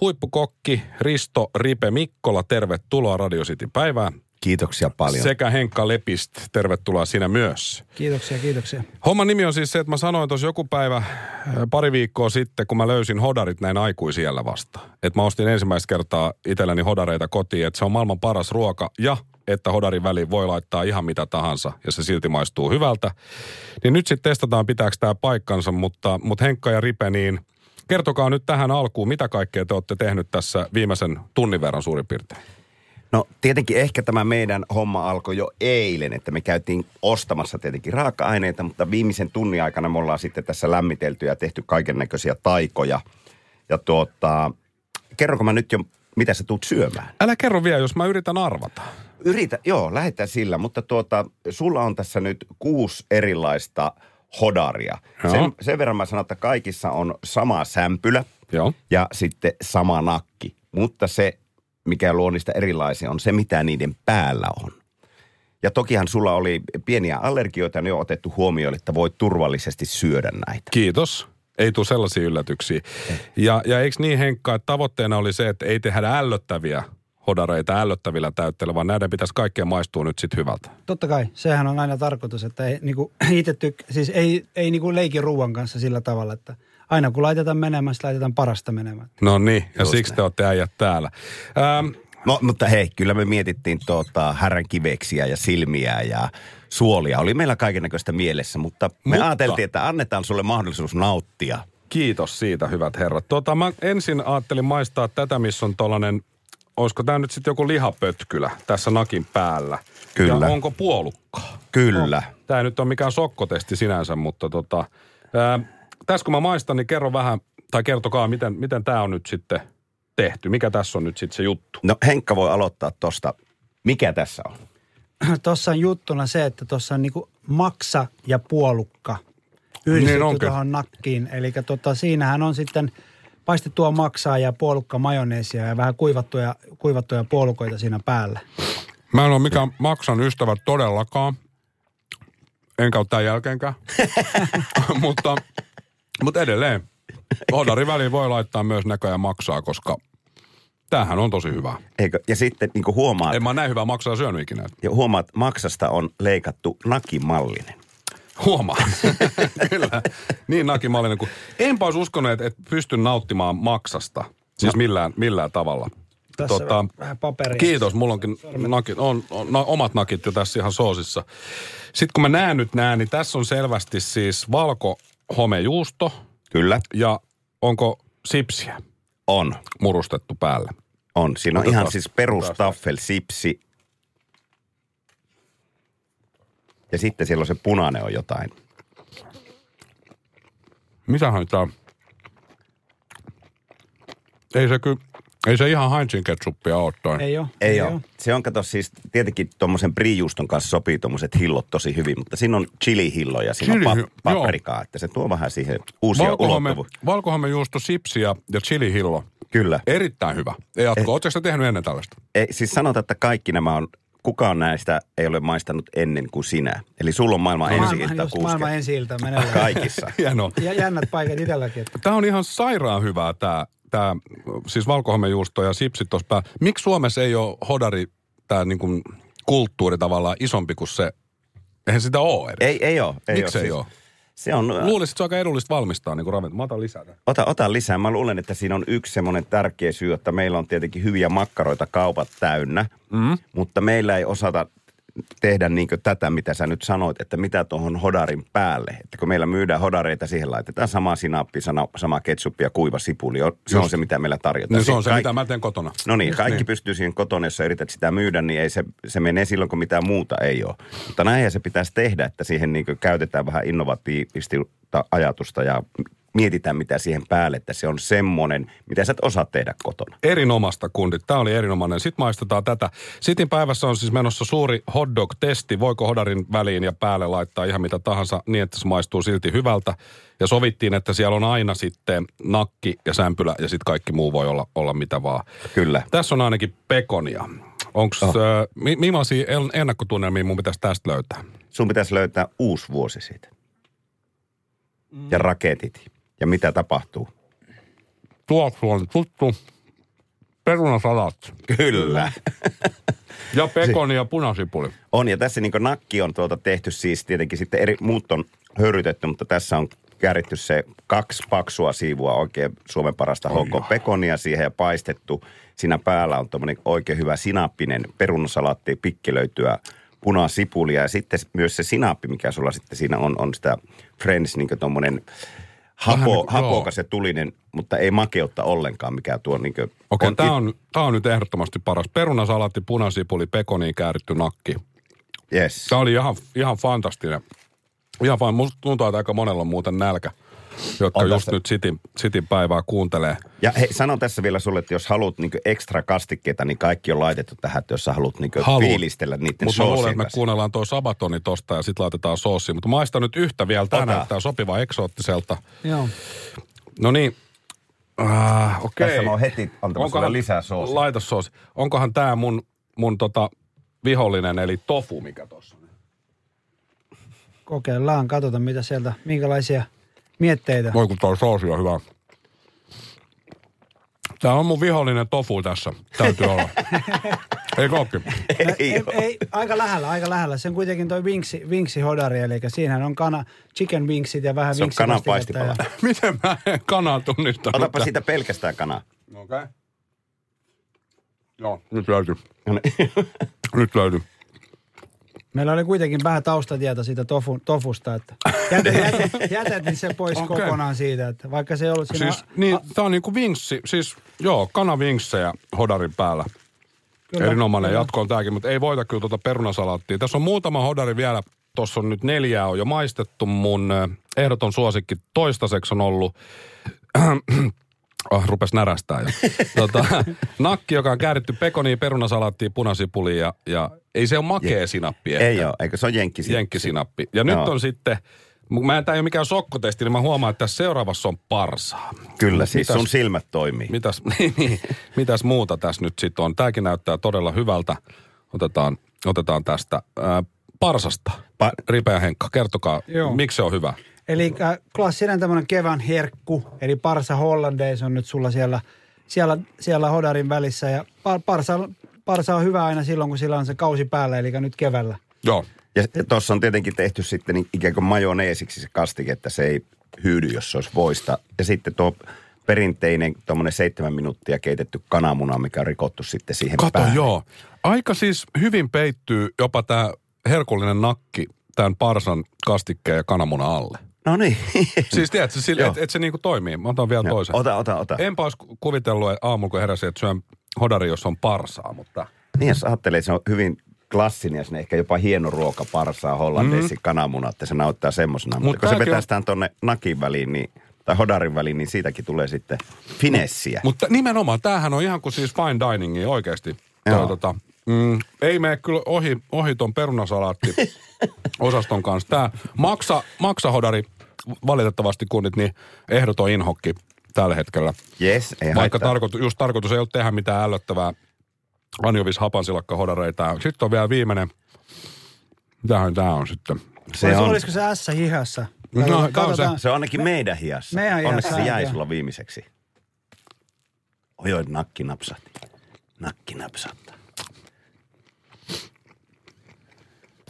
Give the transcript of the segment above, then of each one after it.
huippukokki Risto Ripe Mikkola, tervetuloa Radio City päivään. Kiitoksia paljon. Sekä Henkka Lepist, tervetuloa sinä myös. Kiitoksia, kiitoksia. Homman nimi on siis se, että mä sanoin tuossa joku päivä äh, pari viikkoa sitten, kun mä löysin hodarit näin aikuisiellä vasta. Että mä ostin ensimmäistä kertaa itselleni hodareita kotiin, että se on maailman paras ruoka ja että hodarin väliin voi laittaa ihan mitä tahansa ja se silti maistuu hyvältä. Niin nyt sitten testataan pitääkö tämä paikkansa, mutta, mutta Henkka ja Ripe, niin kertokaa nyt tähän alkuun, mitä kaikkea te olette tehnyt tässä viimeisen tunnin verran suurin piirtein. No tietenkin ehkä tämä meidän homma alkoi jo eilen, että me käytiin ostamassa tietenkin raaka-aineita, mutta viimeisen tunnin aikana me ollaan sitten tässä lämmitelty ja tehty kaiken näköisiä taikoja. Ja tuota, kerronko mä nyt jo, mitä sä tuut syömään? Älä kerro vielä, jos mä yritän arvata. Yritä, joo, lähdetään sillä, mutta tuota, sulla on tässä nyt kuusi erilaista hodaria. Joo. Sen, sen verran mä sanon, että kaikissa on sama sämpylä Joo. ja sitten sama nakki. Mutta se, mikä luo niistä erilaisia, on se, mitä niiden päällä on. Ja tokihan sulla oli pieniä allergioita, ne on otettu huomioon, että voit turvallisesti syödä näitä. Kiitos. Ei tule sellaisia yllätyksiä. Ja, ja eikö niin Henkka, että tavoitteena oli se, että ei tehdä ällöttäviä hodareita ällöttävillä täytteillä, vaan näiden pitäisi kaikkeen maistua nyt sitten hyvältä. Totta kai, sehän on aina tarkoitus, että ei, niinku, itse tykk- siis ei, ei niinku leiki ruoan kanssa sillä tavalla, että aina kun laitetaan menemään, sitten laitetaan parasta menemään. No niin, ja Just siksi te olette äijät täällä. Ähm, No, mutta hei, kyllä me mietittiin tuota, härän kiveksiä ja silmiä ja suolia. Oli meillä kaiken näköistä mielessä, mutta me Mutta- ajateltiin, että annetaan sulle mahdollisuus nauttia. kiitos siitä, hyvät herrat. Tota, mä ensin ajattelin maistaa tätä, missä on tollanen, olisiko tämä nyt sitten joku lihapötkylä tässä nakin päällä. Kyllä. Ja onko puolukkaa? Kyllä. Tämä ei nyt ole mikään sokkotesti sinänsä, mutta tota, ää, tässä kun mä maistan, niin kerro vähän, tai kertokaa, miten, miten tämä on nyt sitten tehty. Mikä tässä on nyt sitten se juttu? No Henkka voi aloittaa tosta. Mikä tässä on? Tuossa on juttuna se, että tuossa on niinku maksa ja puolukka Niin yhdistetty onkin. tuohon nakkiin. Eli tota, siinähän on sitten paistettua maksaa ja puolukka majoneesia ja vähän kuivattuja, kuivattuja puolukoita siinä päällä. Mä en ole mikään maksan ystävä todellakaan. En kautta tämän jälkeenkään. mutta, mutta edelleen. Hodarin väliin voi laittaa myös näköjään maksaa, koska tämähän on tosi hyvä. Eikö? Ja sitten niin huomaat, En mä näin hyvää maksaa syönyt ikinä. ja huomaat, maksasta on leikattu nakimallinen. Huomaa. Kyllä. Niin nakimallinen kuin... Enpä olisi uskonut, että, että pystyn nauttimaan maksasta. Siis millään, millään tavalla. Tässä tota, vähän paperia. Kiitos, mulla onkin nakit, on, on, on, omat nakit jo tässä ihan soosissa. Sitten kun mä näen nyt nää, niin tässä on selvästi siis valkohomejuusto Kyllä, ja onko sipsiä on. murustettu päälle. On. Siinä on Otetaan- ihan siis perustaffel, sipsi. Ja sitten siellä on se punainen on jotain. Mitähän tää? Ei se kyllä, ei se ihan Heinzin ketsuppia ole toi. Ei ole. Ei, ole. Se on, kato siis, tietenkin tuommoisen prijuuston kanssa sopii tuommoiset hillot tosi hyvin, mutta siinä on chili-hillo ja siinä Chili- on joo. pa- paprikaa, että se tuo vähän siihen uusia Valkohome, ulottuvuuksia. valkohomejuusto, sipsiä ja chilihillo. Kyllä. Erittäin hyvä. Ja jatko, Oletteko sä tehnyt ennen tällaista? Ei, siis sanotaan, että kaikki nämä on, kukaan näistä ei ole maistanut ennen kuin sinä. Eli sulla on maailman ensi ilta just maailman ensi ilta meneillään. Kaikissa. Hienoa. Ja jännät paikat itselläkin. Että Tämä on ihan sairaan hyvää tämä, tää, siis valkohomejuusto ja sipsit tuossa päällä. Miksi Suomessa ei ole hodari, tämä niinku kulttuuri tavallaan isompi kuin se, eihän sitä ole edes. Ei, ei ole. Ei Miksi ole, ei siis. ole? Se on, Luulisin, että se on aika edullista valmistaa niin kuin ravinto. Mä otan lisää. ota, ota lisää. Mä luulen, että siinä on yksi semmoinen tärkeä syy, että meillä on tietenkin hyviä makkaroita kaupat täynnä, mm. mutta meillä ei osata tehdä niin tätä, mitä sä nyt sanoit, että mitä tuohon hodarin päälle. Että kun meillä myydään hodareita, siihen laitetaan sama sinappi, sana- sama ketsuppi ja kuiva sipuli. Se on Just. se, mitä meillä tarjotaan. Niin se on se, Kaik- mitä mä teen kotona. No niin, kaikki pystyy siihen kotona, jos sä yrität sitä myydä, niin ei se, se menee silloin, kun mitään muuta ei ole. Mutta näinhän se pitäisi tehdä, että siihen niin käytetään vähän innovatiivista ajatusta ja mietitään mitä siihen päälle, että se on semmoinen, mitä sä et osaa tehdä kotona. Erinomasta kundit. Tämä oli erinomainen. Sitten maistetaan tätä. Sitin päivässä on siis menossa suuri hotdog-testi. Voiko hodarin väliin ja päälle laittaa ihan mitä tahansa niin, että se maistuu silti hyvältä. Ja sovittiin, että siellä on aina sitten nakki ja sämpylä ja sitten kaikki muu voi olla, olla mitä vaan. Kyllä. Tässä on ainakin pekonia. Onko, oh. äh, mi- millaisia en- ennakkotunnelmia mun pitäisi tästä löytää? Sun pitäisi löytää uusi vuosi siitä. Ja raketit. Ja mitä tapahtuu. Tuoksu on tuttu. Perunasalaatti. Kyllä. Ja pekoni ja punasipuli. On, ja tässä niin nakki on tuota tehty siis tietenkin sitten eri, muut on höyrytetty, mutta tässä on kääritty se kaksi paksua siivua oikein Suomen parasta HK pekonia siihen ja paistettu. Siinä päällä on tuommoinen oikein hyvä sinappinen perunasalaatti, pikkelöityä punasipulia ja sitten myös se sinappi, mikä sulla sitten siinä on, on sitä Friends niin tuommoinen hapo, Vähän, hapokas ja tulinen, mutta ei makeutta ollenkaan, mikä tuo niin Okei, tämä on, tää on nyt ehdottomasti paras. Perunasalaatti, punasipuli, pekoniin kääritty nakki. Yes. Tämä oli ihan, ihan fantastinen. Ihan vaan, musta tuntuu, että aika monella on muuten nälkä, jotka On just tässä- nyt sitin, sitin päivää kuuntelee. Ja hei, sanon tässä vielä sulle, että jos haluat niin ekstra kastikkeita, niin kaikki on laitettu tähän, että jos sä haluat niin Haluan. fiilistellä niiden Mutta mä luulen, että me kuunnellaan tuo sabatoni tosta ja sitten laitetaan soossi. Mutta maista nyt yhtä vielä. Tämä Ota. näyttää sopiva eksoottiselta. Joo. No niin. Äh, okei. Tässä mä oon heti antamassa lisää soosia. Laita soosi. Onkohan tämä mun, mun tota vihollinen, eli tofu, mikä tuossa on? Kokeillaan, katsotaan mitä sieltä, minkälaisia mietteitä. Voi kun soosi on hyvä. Tämä on mun vihollinen tofu tässä. Täytyy olla. Ei kokki. No, ei, ei, aika lähellä, aika lähellä. Se on kuitenkin toi vinksi, vinksi hodari, eli siinähän on kana, chicken wingsit ja vähän Se on vinksipastiketta kanan ja-. Miten mä en kanaa tunnistanut? Otapa tämän? siitä pelkästään kanaa. Okei. Okay. Joo, nyt löytyy. No niin. Nyt löytyy. Meillä oli kuitenkin vähän taustatieto siitä tofu, tofusta, että jätet, jätet, jätetin sen pois okay. kokonaan siitä, että vaikka se ei ollut siinä... Siis, niin, tää on niinku vingssi, siis joo, kanavinksejä hodarin päällä. Kyllä, Erinomainen kyllä. jatko on tääkin, mutta ei voita kyllä tuota perunasalaattia. Tässä on muutama hodari vielä. Tuossa on nyt neljää on jo maistettu. Mun äh, ehdoton suosikki toistaiseksi on ollut... Oh, rupes närästää jo. tota, nakki, joka on kääritty pekoniin, perunasalaattiin, punasipuliin ja, ja ei se ole makea sinappi. ehkä. Ei ole, eikö se on jenkki Jenkkisinappi. Ja nyt Joo. on sitten, mä en, tää ei ole mikään sokkotesti, niin mä huomaan, että tässä seuraavassa on parsaa. Kyllä, siis Mitäs- sun silmät toimii. Mitäs, niin, niin, mitäs muuta tässä nyt sitten on? Tämäkin näyttää todella hyvältä. Otetaan, otetaan tästä ää, parsasta. Pa- Ripeä Henkka, kertokaa, Joo. miksi se on hyvä? Eli äh, klassinen tämmöinen kevään herkku, eli parsa hollandaise on nyt sulla siellä, siellä, siellä hodarin välissä. Ja par, parsa, parsa on hyvä aina silloin, kun sillä on se kausi päällä, eli nyt keväällä. Joo. Ja tuossa on tietenkin tehty sitten niin ikään kuin majoneesiksi se kastike, että se ei hyydy, jos se olisi voista. Ja sitten tuo perinteinen tuommoinen seitsemän minuuttia keitetty kananmuna, mikä on rikottu sitten siihen Kato, päälle. joo. Aika siis hyvin peittyy jopa tämä herkullinen nakki tämän parsan kastikkeen ja kananmunan alle. No niin. Siis tiedätkö, sille, että et se niinku toimii. Mä otan vielä Joo, toisen. Ota, ota, ota. Enpä olisi kuvitellut että aamulla, kun heräsin, että syön hodari, jos on parsaa, mutta... Niin, jos ajattelee, että se on hyvin klassinen ja sinne ehkä jopa hieno ruoka, parsaa, hollandeisi, mm. kananmuna, että se näyttää semmosena. Mutta Mut kun se tääkin on- vetästään tuonne nakin väliin, niin, tai hodarin väliin, niin siitäkin tulee sitten finessiä. Mutta nimenomaan, tämähän on ihan kuin siis fine diningia oikeasti. Toi, tota, mm, ei mene kyllä ohi, ohi ton perunasalaatti osaston kanssa. Tämä maksa, maksahodari, valitettavasti kunnit, niin ehdoton inhokki tällä hetkellä. Yes, ei Vaikka haittaa. tarkoitus, just tarkoitus ei ole tehdä mitään ällöttävää anjovis hapansilakka hodareita. Sitten on vielä viimeinen, mitähän tämä on sitten? Se Vai on, Olisiko se S hihassa? No, on se. Se on ainakin meidän hiassa. Meidän Onneksi hiassa, se jäi sulla viimeiseksi. Oi, oi, nakki napsahti. Nakki napsahtaa.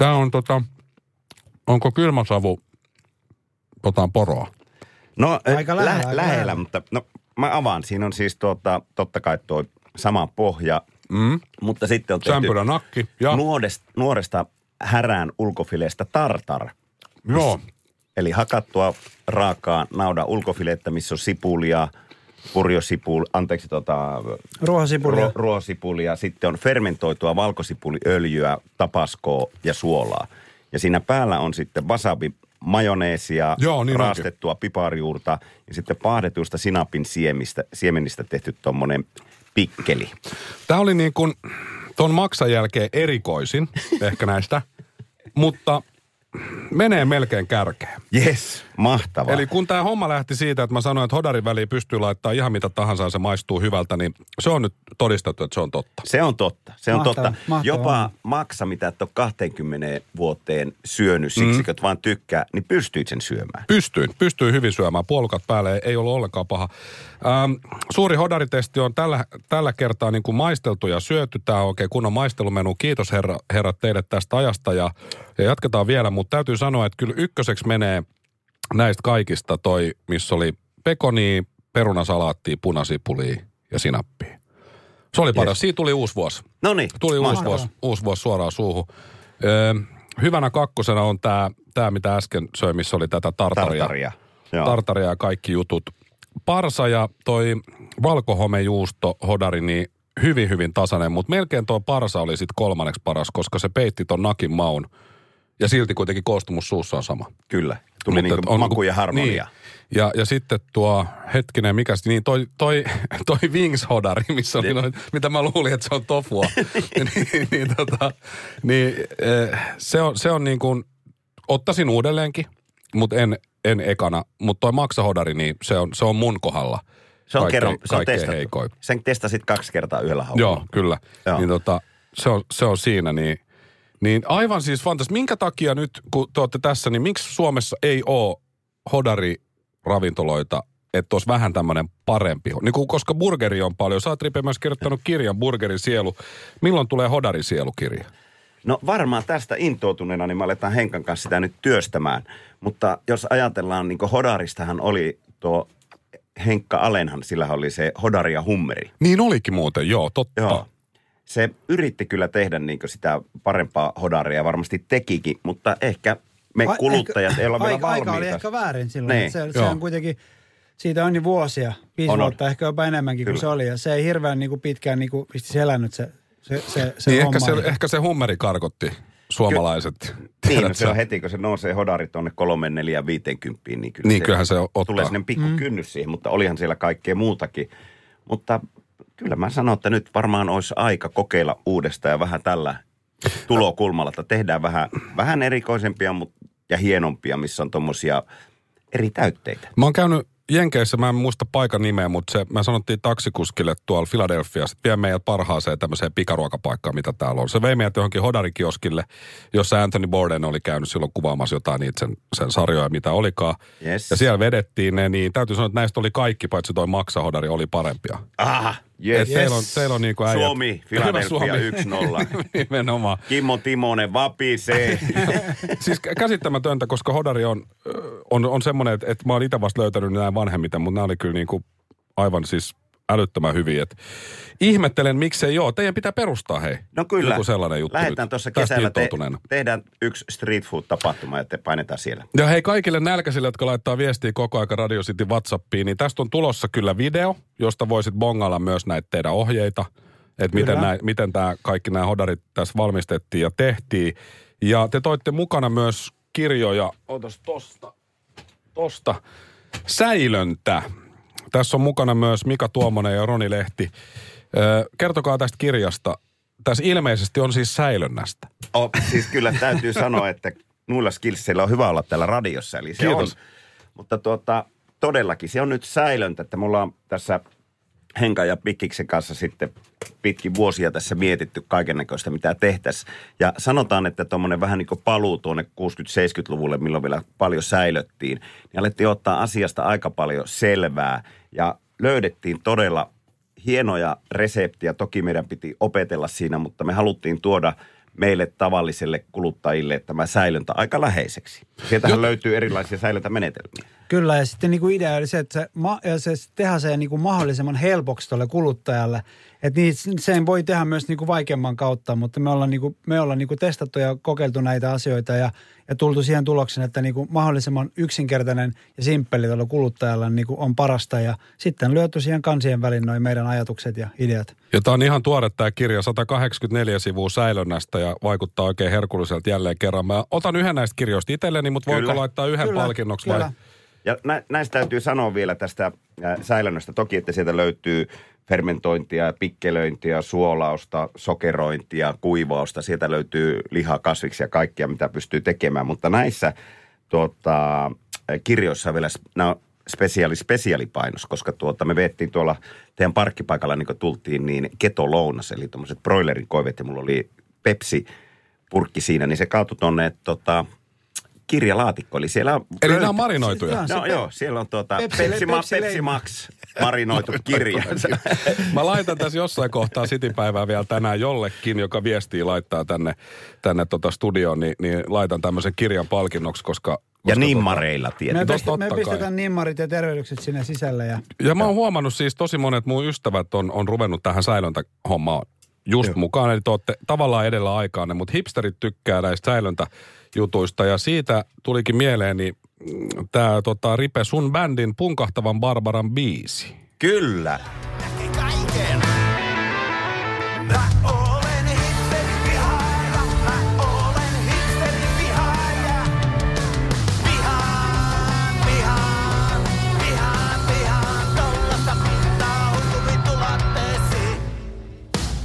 Tämä on tota, onko kylmäsavu tota poroa? No, Aika aika lähellä, lähellä, aika lähellä, lähellä. mutta no, mä avaan. Siinä on siis tuota, totta kai tuo sama pohja, Mm. mutta sitten on tehty Sämpylä nakki ja nuoresta, nuoresta härään ulkofileestä tartar. joo, Eli hakattua raakaa naudan ulkofilettä, missä on sipulia, purjosipuli, anteeksi tota, Ruohosipulia. ruo- ruohosipulia. Sitten on fermentoitua valkosipuliöljyä, tapaskoa ja suolaa. Ja siinä päällä on sitten wasabi majoneesia, Joo, niin raastettua piparjuurta ja sitten paahdetusta sinapin siemistä, siemenistä tehty tuommoinen pikkeli. Tämä oli niin kuin ton maksan jälkeen erikoisin ehkä näistä, mutta menee melkein kärkeen. Yes, mahtavaa. Eli kun tämä homma lähti siitä, että mä sanoin, että hodarin väliin pystyy laittaa ihan mitä tahansa ja se maistuu hyvältä, niin se on nyt todistettu, että se on totta. Se on totta, se on Mahtava, totta. mahtava Jopa maksa, mitä et ole 20 vuoteen syönyt siksi, mm. että vaan tykkää, niin pystyit sen syömään. Pystyin, pystyin hyvin syömään. Puolukat päälle ei ollut ollenkaan paha. Ähm, suuri hodaritesti on tällä, tällä kertaa niin kuin maisteltu ja syöty. Tämä on oikein kunnon maistelumenu. Kiitos herra, herrat teille tästä ajasta ja, ja jatketaan vielä. Mutta täytyy sanoa, että kyllä ykköseksi menee näistä kaikista toi, missä oli pekoni, perunasalaattia, punasipulia ja sinappia. Se oli paras. Siitä tuli uusi vuosi. No niin, Tuli uusi vuosi, uusi vuosi suoraan suuhun. Öö, hyvänä kakkosena on tämä, tää, mitä äsken söi, missä oli tätä tartaria. tartaria. Joo. Tartaria ja kaikki jutut. Parsa ja toi valkohomejuusto hodari, niin hyvin, hyvin tasainen, mutta melkein tuo parsa oli sitten kolmanneksi paras, koska se peitti ton nakin maun. Ja silti kuitenkin koostumus suussa on sama. Kyllä, tuli Mutta niinku on- maku ja harmonia. Niin. Ja, ja sitten tuo, hetkinen, mikä niin toi, toi, toi Wings-hodari, missä oli noin, mitä mä luulin, että se on tofua. niin, niin, tota, niin eh, se on, se on niin kuin, ottaisin uudelleenkin, mutta en, en ekana. Mutta toi maksahodari, niin se on, se on mun kohdalla. Se on, kerran, se on testattu. heikoin. Sen testasit kaksi kertaa yhdellä haulla. Joo, kyllä. Joo. Niin tota, se on, se on siinä, niin, niin aivan siis fantas. Minkä takia nyt, kun te olette tässä, niin miksi Suomessa ei ole hodari-ravintoloita, että olisi vähän tämmöinen parempi? Niin kuin, koska burgeri on paljon. Sä oot Ripe myös kirjoittanut kirjan Burgerin sielu. Milloin tulee hodari sielukirja? No varmaan tästä intoutuneena, niin me aletaan Henkan kanssa sitä nyt työstämään. Mutta jos ajatellaan, niin Hodaristahan oli tuo Henkka Alenhan, sillä oli se Hodari ja Hummeri. Niin olikin muuten, joo, totta. Joo. Se yritti kyllä tehdä niin sitä parempaa Hodaria ja varmasti tekikin, mutta ehkä me Ai- kuluttajat ehkä- ei olla vielä aika, valmiita. aika oli ehkä väärin silloin. Niin, se, se on kuitenkin, siitä on niin vuosia, viisi On, on. vuotta, ehkä jopa enemmänkin Kyllä. kuin se oli. Ja se ei hirveän niin kuin pitkään niin kuin pistis elänyt se, se, se, se Niin ehkä se, ehkä se hummeri karkotti suomalaiset. Niin, Tiedätkö no se on heti, kun se nousee Hodari tuonne 3, 4, 50, niin kyllä Niin, kyllähän se ottaa. tulee sinne pikku mm. kynnys siihen, mutta olihan siellä kaikkea muutakin. Mutta kyllä mä sanon, että nyt varmaan olisi aika kokeilla uudestaan ja vähän tällä tulokulmalla, että tehdään vähän, vähän erikoisempia mut, ja hienompia, missä on tuommoisia eri täytteitä. Mä oon käynyt Jenkeissä, mä en muista paikan nimeä, mutta se, mä sanottiin taksikuskille tuolla Philadelphiassa, että vie meidät parhaaseen tämmöiseen pikaruokapaikkaan, mitä täällä on. Se vei meidät johonkin hodarikioskille, jossa Anthony Bourdain oli käynyt silloin kuvaamassa jotain niitä sen, sen sarjoja, mitä olikaan. Yes. Ja siellä vedettiin ne, niin täytyy sanoa, että näistä oli kaikki, paitsi toi maksahodari oli parempia. Aha, Yes. yes. Teillä on, teillä on niin kuin äijät. Suomi, Philadelphia 1-0. Nimenomaan. Kimmo Timonen vapisee. siis kä- käsittämätöntä, koska hodari on, on, on semmoinen, että, että mä oon itse vasta löytänyt nämä vanhemmiten, mutta nämä oli kyllä niin kuin aivan siis älyttömän hyviä. Et ihmettelen, miksei joo. Teidän pitää perustaa, hei. No kyllä. Joku sellainen juttu Lähdetään nyt. tuossa kesällä, te, tehdään yksi street food tapahtuma ja te painetaan siellä. Ja hei kaikille nälkäisille, jotka laittaa viestiä koko aika Radio City WhatsAppiin, niin tästä on tulossa kyllä video, josta voisit bongailla myös näitä teidän ohjeita. Että miten, nää, miten tää, kaikki nämä hodarit tässä valmistettiin ja tehtiin. Ja te toitte mukana myös kirjoja, otas tosta, tosta, Säilöntä. Tässä on mukana myös Mika Tuomonen ja Roni Lehti. Kertokaa tästä kirjasta. Tässä ilmeisesti on siis säilönnästä. Oh, siis kyllä täytyy sanoa, että nuilla skillseillä on hyvä olla täällä radiossa. Eli se Kiitos. on. Mutta tuota, todellakin se on nyt säilöntä, että mulla on tässä Henka ja Pikkiksen kanssa sitten pitkin vuosia tässä mietitty kaiken näköistä, mitä tehtäisiin. Ja sanotaan, että tuommoinen vähän niin kuin paluu tuonne 60-70-luvulle, milloin vielä paljon säilöttiin, niin alettiin ottaa asiasta aika paljon selvää ja löydettiin todella hienoja reseptiä. Toki meidän piti opetella siinä, mutta me haluttiin tuoda meille tavallisille kuluttajille tämä säilöntä aika läheiseksi. Sieltähän löytyy erilaisia säilöntämenetelmiä. Kyllä, ja sitten niin kuin idea oli se, että se, ma- ja se tehdään se niin kuin mahdollisimman helpoksi tuolle kuluttajalle. Että niin, sen voi tehdä myös niin kuin vaikeamman kautta, mutta me ollaan, niin kuin, me ollaan niin kuin testattu ja kokeiltu näitä asioita ja, ja tultu siihen tulokseen, että niin kuin mahdollisimman yksinkertainen ja simppeli tuolla kuluttajalla niin kuin on parasta. Ja sitten lyöty siihen kansien väliin noin meidän ajatukset ja ideat. Ja tämä on ihan tuore tämä kirja, 184 sivua säilönnästä ja vaikuttaa oikein herkulliselta jälleen kerran. Mä otan yhden näistä kirjoista itselleni, mutta voiko laittaa yhden Kyllä, palkinnoksi kyllä. vai? Ja nä, näistä täytyy sanoa vielä tästä äh, säilönnöstä. Toki, että sieltä löytyy fermentointia, pikkelöintiä, suolausta, sokerointia, kuivausta. Sieltä löytyy lihaa, kasviksia, kaikkia mitä pystyy tekemään. Mutta näissä tuota, kirjoissa vielä nämä spesiaali spesiaalipainos, koska tuota, me veettiin tuolla teidän parkkipaikalla, niin kun tultiin, niin ketolounas, eli tuommoiset broilerin koivet, ja mulla oli Pepsi purkki siinä, niin se kaatui tuonne tota, kirjalaatikko. Eli siellä on... Eli nämä on marinoituja. Joo, se No joo, siellä on tuota Pepsi- Pepsi, Pepsi. Max marinoitu kirja. Mä laitan tässä jossain kohtaa Citypäivää vielä tänään jollekin, joka viestii laittaa tänne, tänne tota studioon, niin, niin laitan tämmöisen kirjan palkinnoksi, koska... ja koska nimmareilla Me, tietenkin. Totta- pistä, me pistetään nimmarit ja tervehdykset sinne sisälle ja Tota, ja mä oon huomannut siis tosi monet mun ystävät on, on ruvennut tähän säilöntähommaan just Joo. mukaan. Eli te ootte tavallaan edellä aikaanne, mutta hipsterit tykkää näistä säilöntäjutuista. Ja siitä tulikin mieleeni tämä tota, Ripe, sun bändin punkahtavan Barbaran biisi. Kyllä.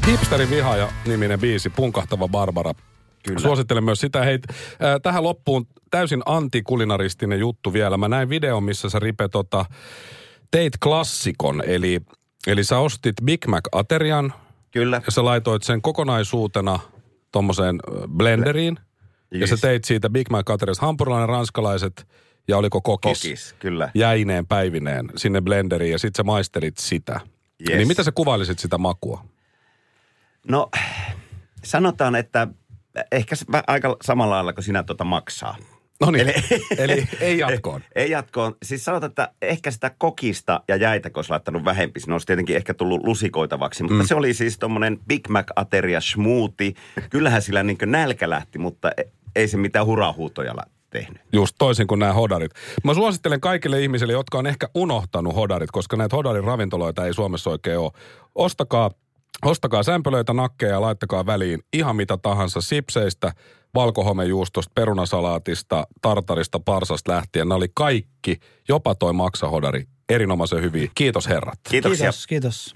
Hipsterin vihaaja niminen biisi, punkahtava Barbara. Kyllä. Suosittelen myös sitä. Hei, äh, tähän loppuun täysin antikulinaristinen juttu vielä. Mä näin videon, missä sä Ripe tota, teit klassikon. Eli, eli sä ostit Big Mac-aterian Kyllä. ja sä laitoit sen kokonaisuutena tommoseen ö, blenderiin. Ja sä teit siitä Big Mac-ateriasta hampurilainen, ranskalaiset ja oliko kokis? Kokis, kyllä. Jäineen päivineen sinne blenderiin ja sit sä maistelit sitä. Yes. Niin mitä sä kuvailisit sitä makua? No, sanotaan, että ehkä aika samalla lailla kuin sinä tuota maksaa. No niin, eli, eli ei jatkoon. Ei jatkoon. Siis sanotaan, että ehkä sitä kokista ja jäitä, kun olisi laittanut vähempi, siinä olisi tietenkin ehkä tullut lusikoitavaksi. Mutta mm. se oli siis tuommoinen Big Mac-ateria smoothie. Kyllähän sillä niin nälkä lähti, mutta e- ei se mitään hurahuutoja tehnyt. Just toisin kuin nämä hodarit. Mä suosittelen kaikille ihmisille, jotka on ehkä unohtanut hodarit, koska näitä hodarin ravintoloita ei Suomessa oikein ole. Ostakaa, ostakaa sämpylöitä, nakkeja ja laittakaa väliin ihan mitä tahansa sipseistä, valkohomejuustosta, perunasalaatista, tartarista, parsasta lähtien. Nämä oli kaikki, jopa toi maksahodari, erinomaisen hyviä. Kiitos herrat. Kiitoksia. kiitos, kiitos.